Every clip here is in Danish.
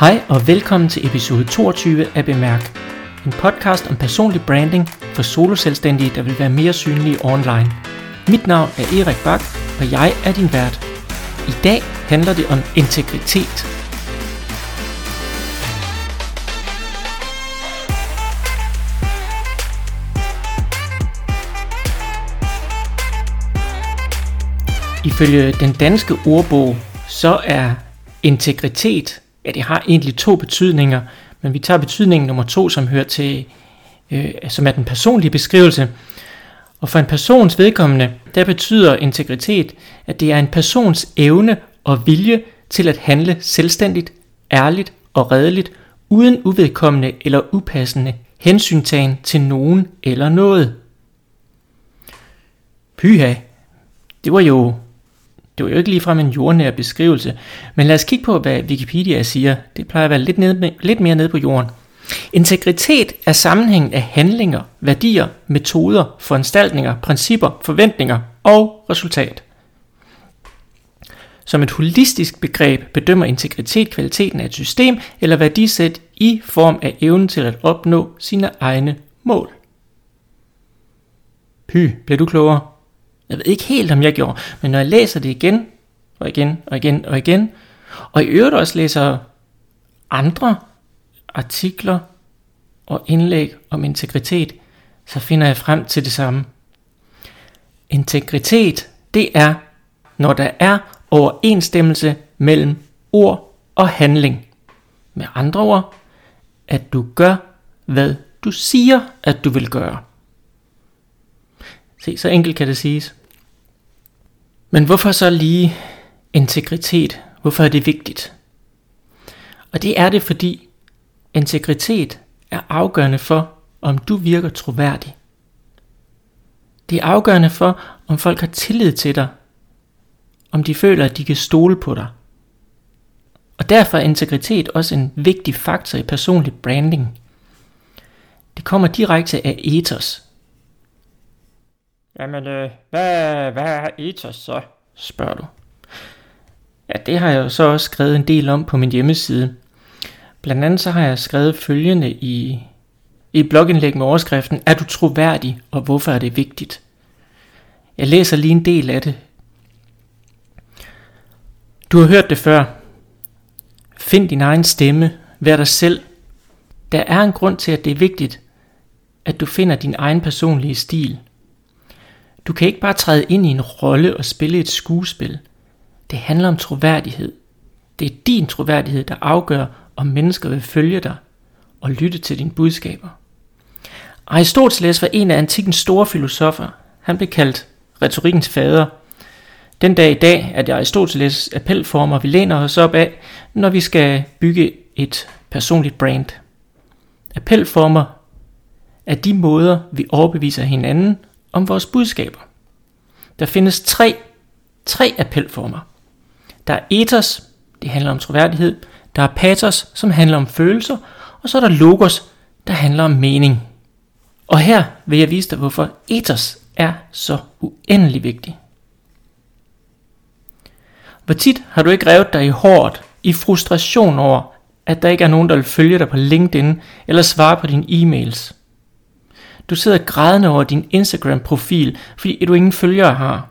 Hej og velkommen til episode 22 af Bemærk. En podcast om personlig branding for soloselvstændige, der vil være mere synlige online. Mit navn er Erik Bak, og jeg er din vært. I dag handler det om integritet. Ifølge den danske ordbog, så er integritet Ja, det har egentlig to betydninger, men vi tager betydningen nummer to, som hører til, øh, som er den personlige beskrivelse. Og for en persons vedkommende, der betyder integritet, at det er en persons evne og vilje til at handle selvstændigt, ærligt og redeligt, uden uvedkommende eller upassende hensyntagen til nogen eller noget. Pyha, det var jo det var jo ikke ligefrem en jordnær beskrivelse, men lad os kigge på, hvad Wikipedia siger. Det plejer at være lidt, ned, lidt mere nede på jorden. Integritet er sammenhængen af handlinger, værdier, metoder, foranstaltninger, principper, forventninger og resultat. Som et holistisk begreb bedømmer integritet kvaliteten af et system eller værdisæt i form af evnen til at opnå sine egne mål. Py, bliver du klogere? Jeg ved ikke helt, om jeg gjorde, men når jeg læser det igen, og igen, og igen, og igen, og i øvrigt også læser andre artikler og indlæg om integritet, så finder jeg frem til det samme. Integritet, det er, når der er overensstemmelse mellem ord og handling. Med andre ord, at du gør, hvad du siger, at du vil gøre. Se, så enkelt kan det siges. Men hvorfor så lige integritet? Hvorfor er det vigtigt? Og det er det, fordi integritet er afgørende for, om du virker troværdig. Det er afgørende for, om folk har tillid til dig, om de føler, at de kan stole på dig. Og derfor er integritet også en vigtig faktor i personlig branding. Det kommer direkte af ethos, Jamen, øh, hvad, hvad er ethos så? Spørger du. Ja, det har jeg jo så også skrevet en del om på min hjemmeside. Blandt andet så har jeg skrevet følgende i, i blogindlæg med overskriften, er du troværdig, og hvorfor er det vigtigt? Jeg læser lige en del af det. Du har hørt det før. Find din egen stemme. Vær dig selv. Der er en grund til, at det er vigtigt, at du finder din egen personlige stil – du kan ikke bare træde ind i en rolle og spille et skuespil. Det handler om troværdighed. Det er din troværdighed, der afgør, om mennesker vil følge dig og lytte til dine budskaber. Aristoteles var en af antikens store filosofer. Han blev kaldt retorikkens fader. Den dag i dag er det Aristoteles appelformer, vi læner os op af, når vi skal bygge et personligt brand. Appelformer er de måder, vi overbeviser hinanden om vores budskaber. Der findes tre, tre appelformer. Der er ethos, det handler om troværdighed. Der er pathos, som handler om følelser. Og så er der logos, der handler om mening. Og her vil jeg vise dig, hvorfor ethos er så uendelig vigtig. Hvor tit har du ikke revet dig i hårdt, i frustration over, at der ikke er nogen, der vil følge dig på LinkedIn eller svare på dine e-mails? Du sidder grædende over din Instagram-profil, fordi du ingen følgere har.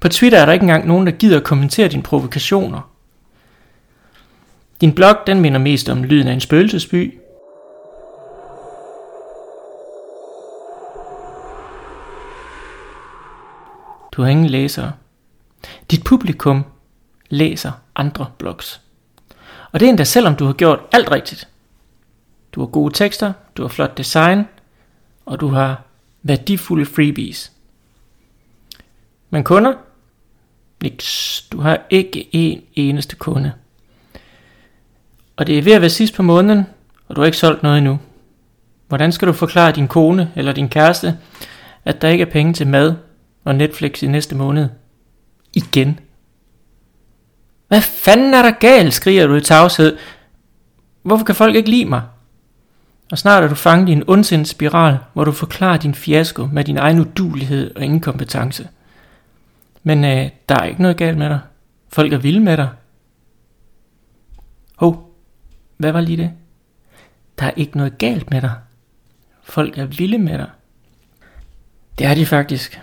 På Twitter er der ikke engang nogen, der gider at kommentere dine provokationer. Din blog, den minder mest om lyden af en spøgelsesby. Du har ingen læsere. Dit publikum læser andre blogs. Og det er endda selvom du har gjort alt rigtigt. Du har gode tekster, du har flot design, og du har værdifulde freebies. Men kunder? Niks. Du har ikke en eneste kunde. Og det er ved at være sidst på måneden, og du har ikke solgt noget endnu. Hvordan skal du forklare din kone eller din kæreste, at der ikke er penge til mad og Netflix i næste måned? Igen. Hvad fanden er der galt, skriger du i tavshed. Hvorfor kan folk ikke lide mig? Og snart er du fanget i en ondsinds spiral, hvor du forklarer din fiasko med din egen udulighed og inkompetence. Men øh, der er ikke noget galt med dig. Folk er vilde med dig. Hov, hvad var lige det? Der er ikke noget galt med dig. Folk er vilde med dig. Det er de faktisk.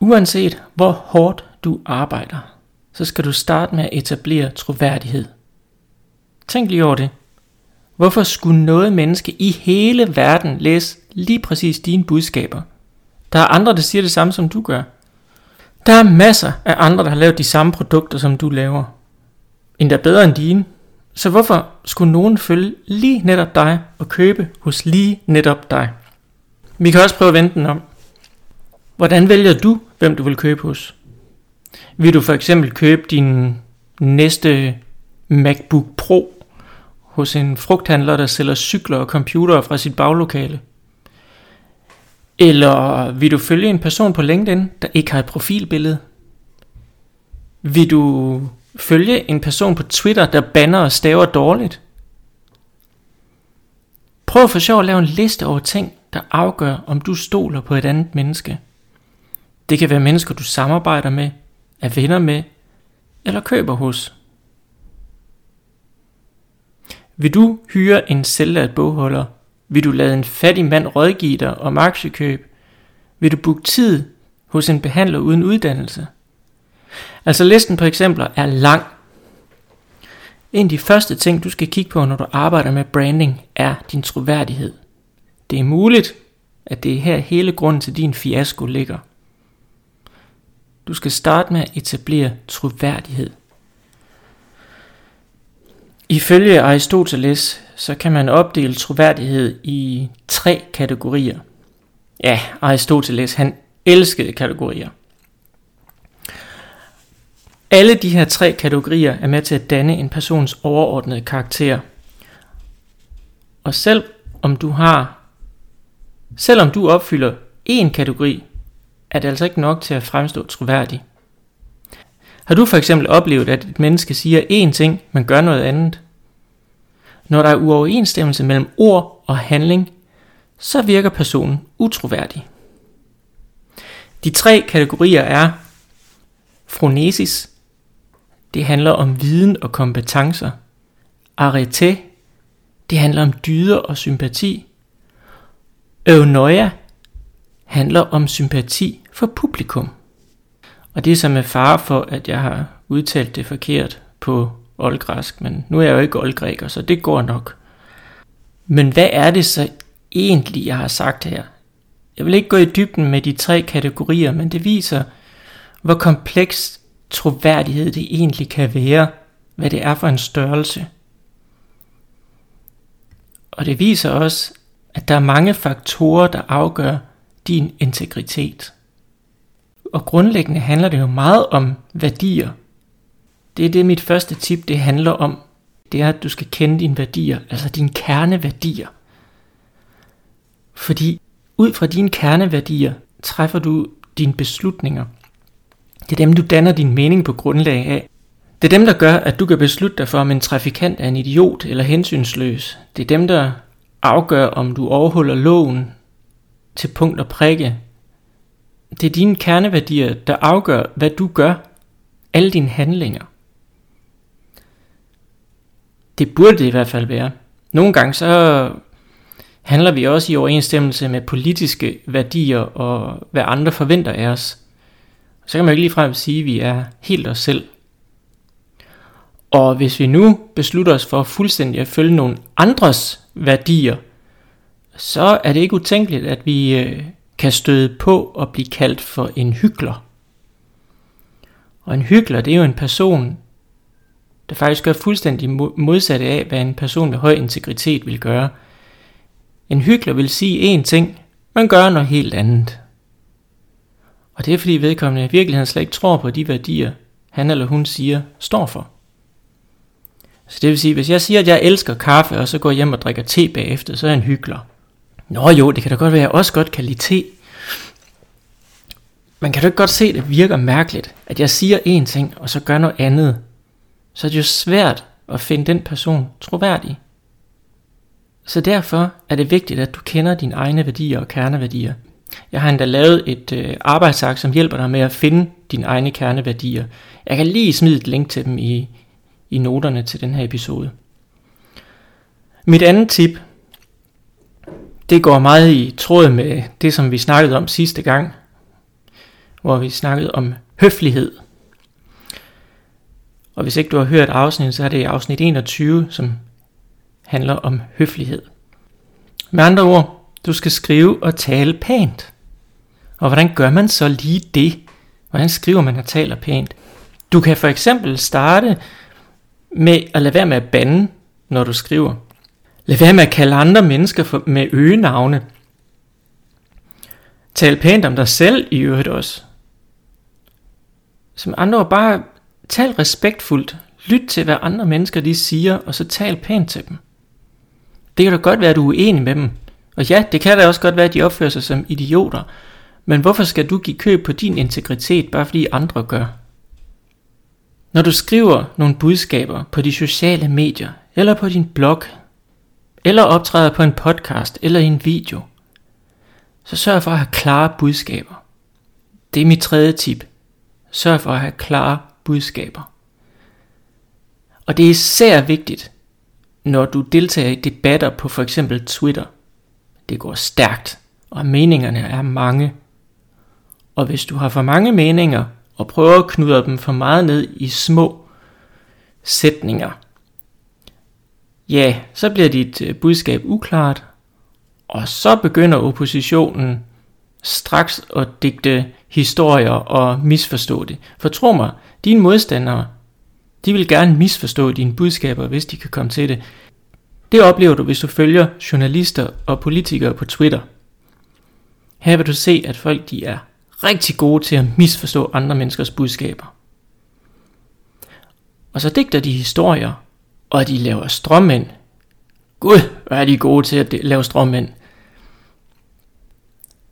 Uanset hvor hårdt du arbejder, så skal du starte med at etablere troværdighed. Tænk lige over det. Hvorfor skulle noget menneske i hele verden læse lige præcis dine budskaber? Der er andre, der siger det samme, som du gør. Der er masser af andre, der har lavet de samme produkter, som du laver. Endda bedre end dine. Så hvorfor skulle nogen følge lige netop dig og købe hos lige netop dig? Vi kan også prøve at vente den om. Hvordan vælger du, hvem du vil købe hos? Vil du for eksempel købe din næste MacBook Pro hos en frugthandler, der sælger cykler og computere fra sit baglokale? Eller vil du følge en person på LinkedIn, der ikke har et profilbillede? Vil du følge en person på Twitter, der banner og staver dårligt? Prøv for sjov at lave en liste over ting, der afgør, om du stoler på et andet menneske. Det kan være mennesker, du samarbejder med, er venner med, eller køber hos. Vil du hyre en selvlært bogholder? Vil du lade en fattig mand rådgive dig om aktiekøb? Vil du booke tid hos en behandler uden uddannelse? Altså listen på eksempler er lang. En af de første ting, du skal kigge på, når du arbejder med branding, er din troværdighed. Det er muligt, at det er her hele grunden til din fiasko ligger. Du skal starte med at etablere troværdighed. Ifølge Aristoteles, så kan man opdele troværdighed i tre kategorier. Ja, Aristoteles, han elskede kategorier. Alle de her tre kategorier er med til at danne en persons overordnede karakter. Og selv om du har Selvom du opfylder én kategori, er det altså ikke nok til at fremstå troværdig. Har du for eksempel oplevet, at et menneske siger én ting, men gør noget andet? Når der er uoverensstemmelse mellem ord og handling, så virker personen utroværdig. De tre kategorier er Phronesis, det handler om viden og kompetencer. Arete, det handler om dyder og sympati. Eunoia handler om sympati for publikum. Og det er så med far for, at jeg har udtalt det forkert på oldgræsk, men nu er jeg jo ikke oldgræker, så det går nok. Men hvad er det så egentlig, jeg har sagt her? Jeg vil ikke gå i dybden med de tre kategorier, men det viser, hvor kompleks troværdighed det egentlig kan være, hvad det er for en størrelse. Og det viser også, at der er mange faktorer, der afgør din integritet. Og grundlæggende handler det jo meget om værdier. Det er det, mit første tip det handler om. Det er, at du skal kende dine værdier, altså dine kerneværdier. Fordi ud fra dine kerneværdier træffer du dine beslutninger. Det er dem, du danner din mening på grundlag af. Det er dem, der gør, at du kan beslutte dig for, om en trafikant er en idiot eller hensynsløs. Det er dem, der afgør, om du overholder loven til punkt og prikke. Det er dine kerneværdier, der afgør, hvad du gør, alle dine handlinger. Det burde det i hvert fald være. Nogle gange så handler vi også i overensstemmelse med politiske værdier og hvad andre forventer af os. Så kan man jo ikke ligefrem sige, at vi er helt os selv. Og hvis vi nu beslutter os for fuldstændig at følge nogle andres værdier, så er det ikke utænkeligt, at vi øh, kan støde på og blive kaldt for en hykler. Og en hykler, det er jo en person, der faktisk gør fuldstændig modsatte af, hvad en person med høj integritet vil gøre. En hykler vil sige én ting, men gør noget helt andet. Og det er fordi vedkommende i virkeligheden slet ikke tror på de værdier, han eller hun siger, står for. Så det vil sige, hvis jeg siger, at jeg elsker kaffe, og så går hjem og drikker te bagefter, så er jeg en hyggelig. Nå jo, det kan da godt være, at jeg også godt kan lide te. Man kan da ikke godt se, at det virker mærkeligt, at jeg siger én ting, og så gør noget andet. Så er det jo svært at finde den person troværdig. Så derfor er det vigtigt, at du kender dine egne værdier og kerneværdier. Jeg har endda lavet et øh, arbejdsark, som hjælper dig med at finde dine egne kerneværdier. Jeg kan lige smide et link til dem i, i noterne til den her episode. Mit andet tip, det går meget i tråd med det, som vi snakkede om sidste gang, hvor vi snakkede om høflighed. Og hvis ikke du har hørt afsnittet, så er det afsnit 21, som handler om høflighed. Med andre ord, du skal skrive og tale pænt. Og hvordan gør man så lige det? Hvordan skriver man og taler pænt? Du kan for eksempel starte med at lade være med at bande, når du skriver. Lad være med at kalde andre mennesker for, med øgenavne. Tal pænt om dig selv i øvrigt også. Som andre ord, bare tal respektfuldt. Lyt til, hvad andre mennesker de siger, og så tal pænt til dem. Det kan da godt være, at du er uenig med dem. Og ja, det kan da også godt være, at de opfører sig som idioter. Men hvorfor skal du give køb på din integritet, bare fordi andre gør? Når du skriver nogle budskaber på de sociale medier, eller på din blog, eller optræder på en podcast eller i en video, så sørg for at have klare budskaber. Det er mit tredje tip. Sørg for at have klare budskaber. Og det er især vigtigt, når du deltager i debatter på for eksempel Twitter. Det går stærkt, og meningerne er mange. Og hvis du har for mange meninger, og prøver at knudre dem for meget ned i små sætninger, ja, så bliver dit øh, budskab uklart, og så begynder oppositionen straks at digte historier og misforstå det. For tro mig, dine modstandere, de vil gerne misforstå dine budskaber, hvis de kan komme til det. Det oplever du, hvis du følger journalister og politikere på Twitter. Her vil du se, at folk de er rigtig gode til at misforstå andre menneskers budskaber. Og så digter de historier, og de laver strømmænd. Gud, hvor er de gode til at lave strømmænd.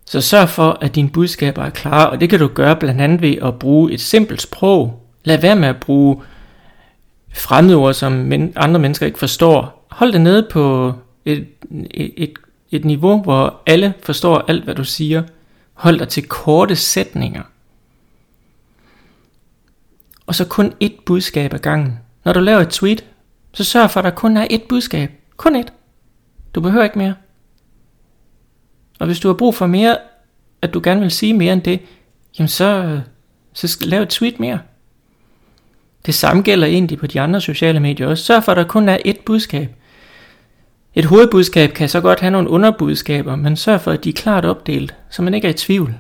Så sørg for, at dine budskaber er klare, og det kan du gøre blandt andet ved at bruge et simpelt sprog. Lad være med at bruge fremmedord, som men, andre mennesker ikke forstår. Hold det nede på et, et, et, et niveau, hvor alle forstår alt, hvad du siger. Hold dig til korte sætninger. Og så kun ét budskab ad gangen. Når du laver et tweet, så sørg for, at der kun er et budskab. Kun et. Du behøver ikke mere. Og hvis du har brug for mere, at du gerne vil sige mere end det, jamen så, så lav et tweet mere. Det samme gælder egentlig på de andre sociale medier også. Sørg for, at der kun er et budskab. Et hovedbudskab kan så godt have nogle underbudskaber, men sørg for, at de er klart opdelt, så man ikke er i tvivl.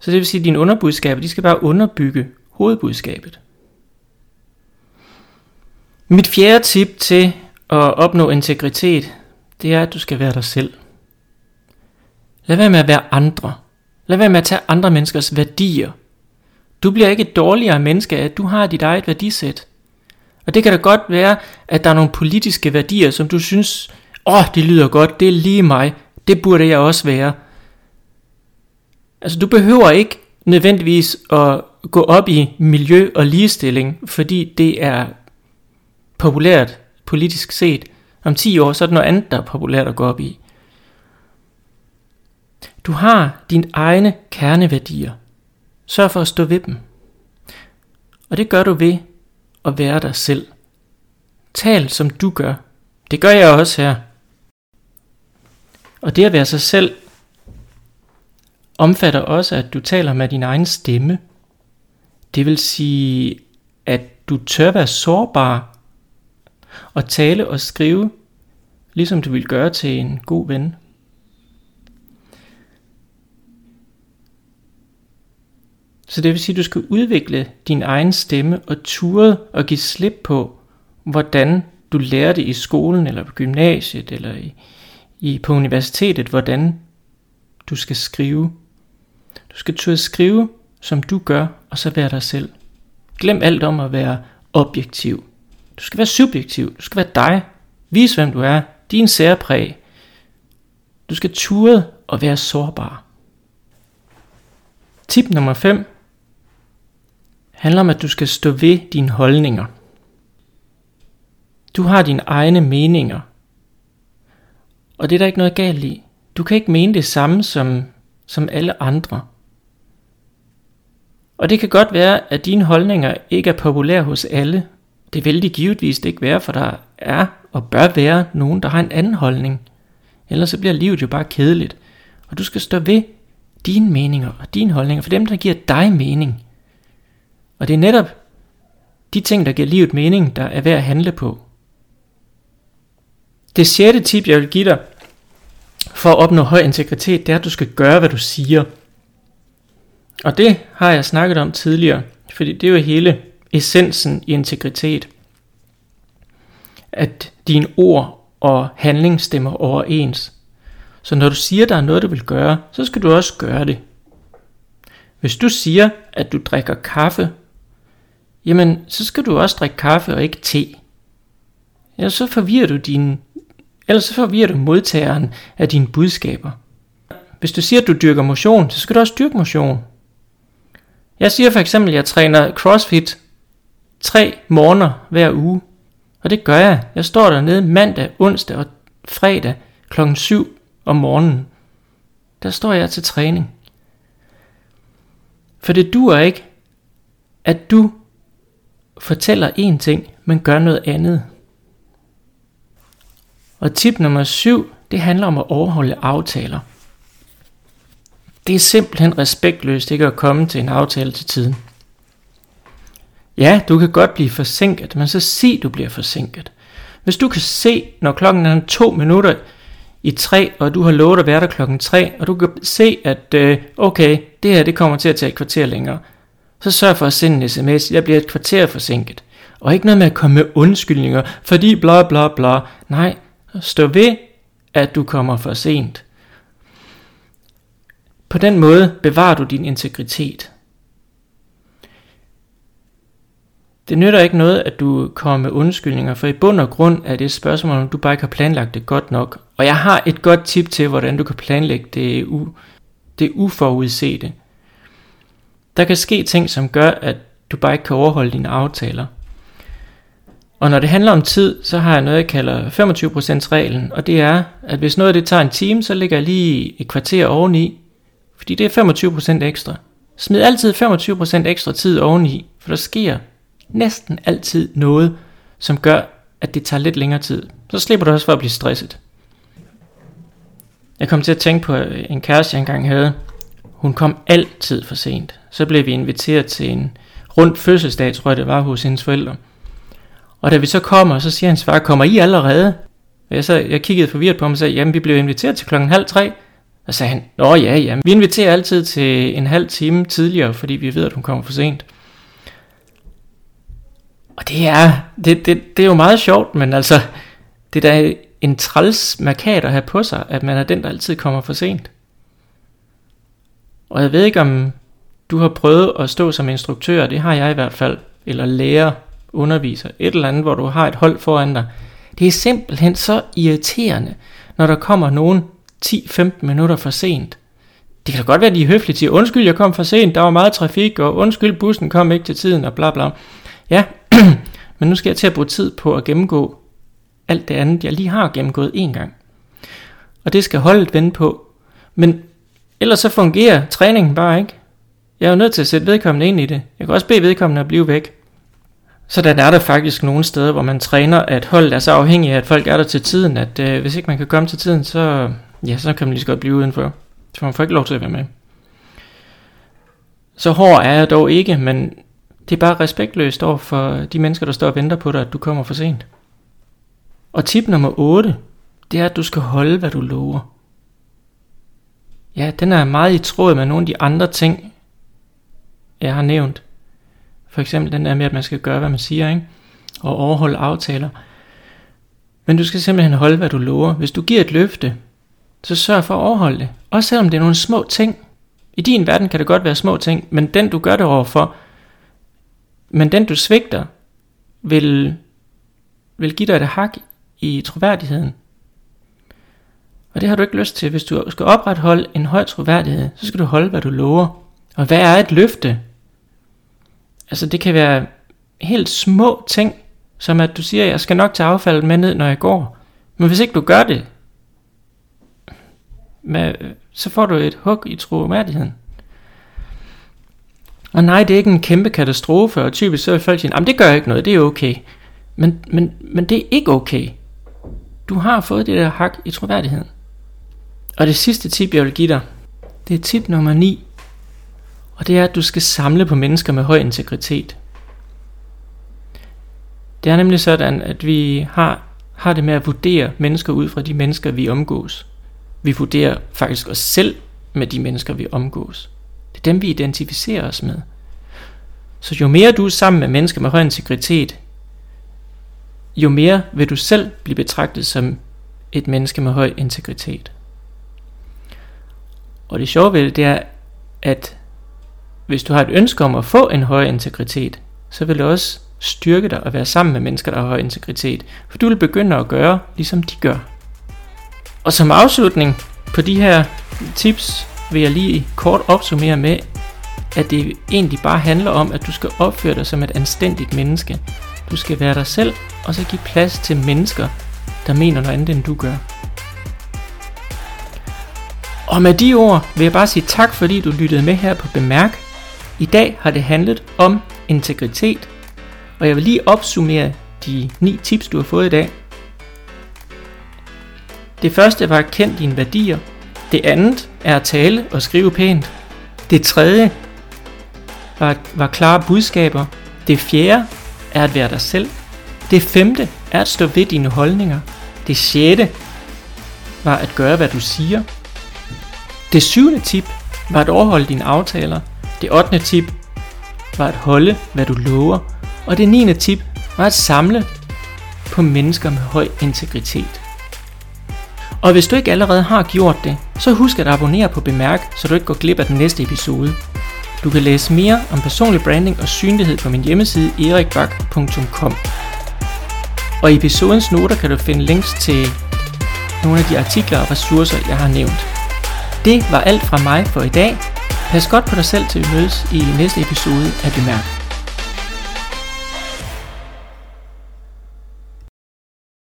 Så det vil sige, at dine underbudskaber, de skal bare underbygge hovedbudskabet. Mit fjerde tip til at opnå integritet, det er, at du skal være dig selv. Lad være med at være andre. Lad være med at tage andre menneskers værdier. Du bliver ikke et dårligere menneske, at du har dit eget værdisæt. Og det kan da godt være, at der er nogle politiske værdier, som du synes, åh, oh, det lyder godt, det er lige mig, det burde jeg også være. Altså, du behøver ikke nødvendigvis at gå op i miljø og ligestilling, fordi det er populært politisk set. Om 10 år, så er det noget andet, der er populært at gå op i. Du har dine egne kerneværdier. Sørg for at stå ved dem. Og det gør du ved at være dig selv. Tal som du gør. Det gør jeg også her. Og det at være sig selv omfatter også, at du taler med din egen stemme. Det vil sige, at du tør være sårbar og tale og skrive, ligesom du vil gøre til en god ven. Så det vil sige, at du skal udvikle din egen stemme og ture og give slip på, hvordan du lærer det i skolen, eller på gymnasiet, eller i, i, på universitetet, hvordan du skal skrive. Du skal turde skrive, som du gør, og så være dig selv. Glem alt om at være objektiv. Du skal være subjektiv. Du skal være dig. Vis hvem du er. Din særpræg. Du skal ture og være sårbar. Tip nummer 5 handler om, at du skal stå ved dine holdninger. Du har dine egne meninger. Og det er der ikke noget galt i. Du kan ikke mene det samme som, som alle andre. Og det kan godt være, at dine holdninger ikke er populære hos alle. Det vil de givetvis ikke være, for der er og bør være nogen, der har en anden holdning. Ellers så bliver livet jo bare kedeligt. Og du skal stå ved dine meninger og dine holdninger, for dem, der giver dig mening. Og det er netop de ting, der giver livet mening, der er værd at handle på. Det sjette tip, jeg vil give dig for at opnå høj integritet, det er, at du skal gøre, hvad du siger. Og det har jeg snakket om tidligere, fordi det er jo hele essensen i integritet. At dine ord og handling stemmer overens. Så når du siger, der er noget, du vil gøre, så skal du også gøre det. Hvis du siger, at du drikker kaffe, jamen så skal du også drikke kaffe og ikke te. Ellers så forvirrer du din, ellers så forvirrer du modtageren af dine budskaber. Hvis du siger, at du dyrker motion, så skal du også dyrke motion. Jeg siger for eksempel, at jeg træner CrossFit tre morgener hver uge. Og det gør jeg. Jeg står dernede mandag, onsdag og fredag klokken 7 om morgenen. Der står jeg til træning. For det duer ikke, at du fortæller én ting, men gør noget andet. Og tip nummer 7, det handler om at overholde aftaler. Det er simpelthen respektløst ikke at komme til en aftale til tiden. Ja, du kan godt blive forsinket, men så sig, du bliver forsinket. Hvis du kan se, når klokken er to minutter i tre, og du har lovet at være der klokken tre, og du kan se, at øh, okay, det her det kommer til at tage et kvarter længere, så sørg for at sende en sms, jeg bliver et kvarter forsinket. Og ikke noget med at komme med undskyldninger, fordi bla bla bla. Nej, stå ved, at du kommer for sent. På den måde bevarer du din integritet. Det nytter ikke noget, at du kommer med undskyldninger, for i bund og grund er det et spørgsmål, om du bare ikke har planlagt det godt nok. Og jeg har et godt tip til, hvordan du kan planlægge det, u- det uforudsete. Der kan ske ting, som gør, at du bare ikke kan overholde dine aftaler. Og når det handler om tid, så har jeg noget, jeg kalder 25% reglen, og det er, at hvis noget af det tager en time, så ligger jeg lige et kvarter oveni, fordi det er 25% ekstra. Smid altid 25% ekstra tid oveni, for der sker næsten altid noget, som gør, at det tager lidt længere tid. Så slipper du også for at blive stresset. Jeg kom til at tænke på øh, en kæreste, jeg engang havde. Hun kom altid for sent. Så blev vi inviteret til en rund fødselsdag, tror jeg det var, hos hendes forældre. Og da vi så kommer, så siger hans far, kommer I allerede? Og jeg, så, jeg kiggede forvirret på ham og sagde, jamen vi blev inviteret til klokken halv tre. Og sagde han, nå ja, ja, vi inviterer altid til en halv time tidligere, fordi vi ved, at hun kommer for sent. Og det er, det, det, det er jo meget sjovt, men altså, det er da en træls markat at have på sig, at man er den, der altid kommer for sent. Og jeg ved ikke, om du har prøvet at stå som instruktør, det har jeg i hvert fald, eller lærer, underviser, et eller andet, hvor du har et hold foran dig. Det er simpelthen så irriterende, når der kommer nogen 10-15 minutter for sent. Det kan da godt være, at de er høflige til, undskyld, jeg kom for sent, der var meget trafik, og undskyld, bussen kom ikke til tiden, og bla bla. Ja, men nu skal jeg til at bruge tid på at gennemgå alt det andet, jeg lige har gennemgået en gang. Og det skal holdet vende på. Men ellers så fungerer træningen bare ikke. Jeg er jo nødt til at sætte vedkommende ind i det. Jeg kan også bede vedkommende at blive væk. Så der er der faktisk nogle steder, hvor man træner, at holdet er så afhængig af, at folk er der til tiden, at øh, hvis ikke man kan komme til tiden, så, ja, så kan man lige så godt blive udenfor. Så man får ikke lov til at være med. Så hård er jeg dog ikke, men det er bare respektløst over for de mennesker, der står og venter på dig, at du kommer for sent. Og tip nummer 8, det er, at du skal holde, hvad du lover. Ja, den er meget i tråd med nogle af de andre ting, jeg har nævnt. For eksempel den der med, at man skal gøre, hvad man siger, ikke? og overholde aftaler. Men du skal simpelthen holde, hvad du lover. Hvis du giver et løfte, så sørg for at overholde det. Også selvom det er nogle små ting. I din verden kan det godt være små ting, men den du gør det overfor, men den du svigter, vil, vil give dig et hak i troværdigheden. Og det har du ikke lyst til. Hvis du skal opretholde en høj troværdighed, så skal du holde, hvad du lover. Og hvad er et løfte? Altså det kan være helt små ting, som at du siger, jeg skal nok tage affaldet med ned, når jeg går. Men hvis ikke du gør det, med, så får du et hug i troværdigheden. Og nej, det er ikke en kæmpe katastrofe, og typisk så vil folk sige, det gør ikke noget, det er okay. Men, men, men det er ikke okay. Du har fået det der hak i troværdigheden. Og det sidste tip, jeg vil give dig, det er tip nummer 9. Og det er, at du skal samle på mennesker med høj integritet. Det er nemlig sådan, at vi har, har det med at vurdere mennesker ud fra de mennesker, vi omgås. Vi vurderer faktisk os selv med de mennesker, vi omgås. Dem, vi identificerer os med. Så jo mere du er sammen med mennesker med høj integritet, jo mere vil du selv blive betragtet som et menneske med høj integritet. Og det sjove ved det, det er, at hvis du har et ønske om at få en høj integritet, så vil det også styrke dig at være sammen med mennesker, der har høj integritet. For du vil begynde at gøre, ligesom de gør. Og som afslutning på de her tips, vil jeg lige kort opsummere med, at det egentlig bare handler om, at du skal opføre dig som et anstændigt menneske. Du skal være dig selv, og så give plads til mennesker, der mener noget andet, end du gør. Og med de ord vil jeg bare sige tak, fordi du lyttede med her på Bemærk. I dag har det handlet om integritet, og jeg vil lige opsummere de ni tips, du har fået i dag. Det første var at kende dine værdier. Det andet er at tale og skrive pænt. Det tredje var, var klare budskaber. Det fjerde er at være dig selv. Det femte er at stå ved dine holdninger. Det sjette var at gøre, hvad du siger. Det syvende tip var at overholde dine aftaler. Det ottende tip var at holde, hvad du lover. Og det niende tip var at samle på mennesker med høj integritet. Og hvis du ikke allerede har gjort det, så husk at abonnere på Bemærk, så du ikke går glip af den næste episode. Du kan læse mere om personlig branding og synlighed på min hjemmeside erikbak.com. Og i episodens noter kan du finde links til nogle af de artikler og ressourcer, jeg har nævnt. Det var alt fra mig for i dag. Pas godt på dig selv, til vi mødes i næste episode af Bemærk.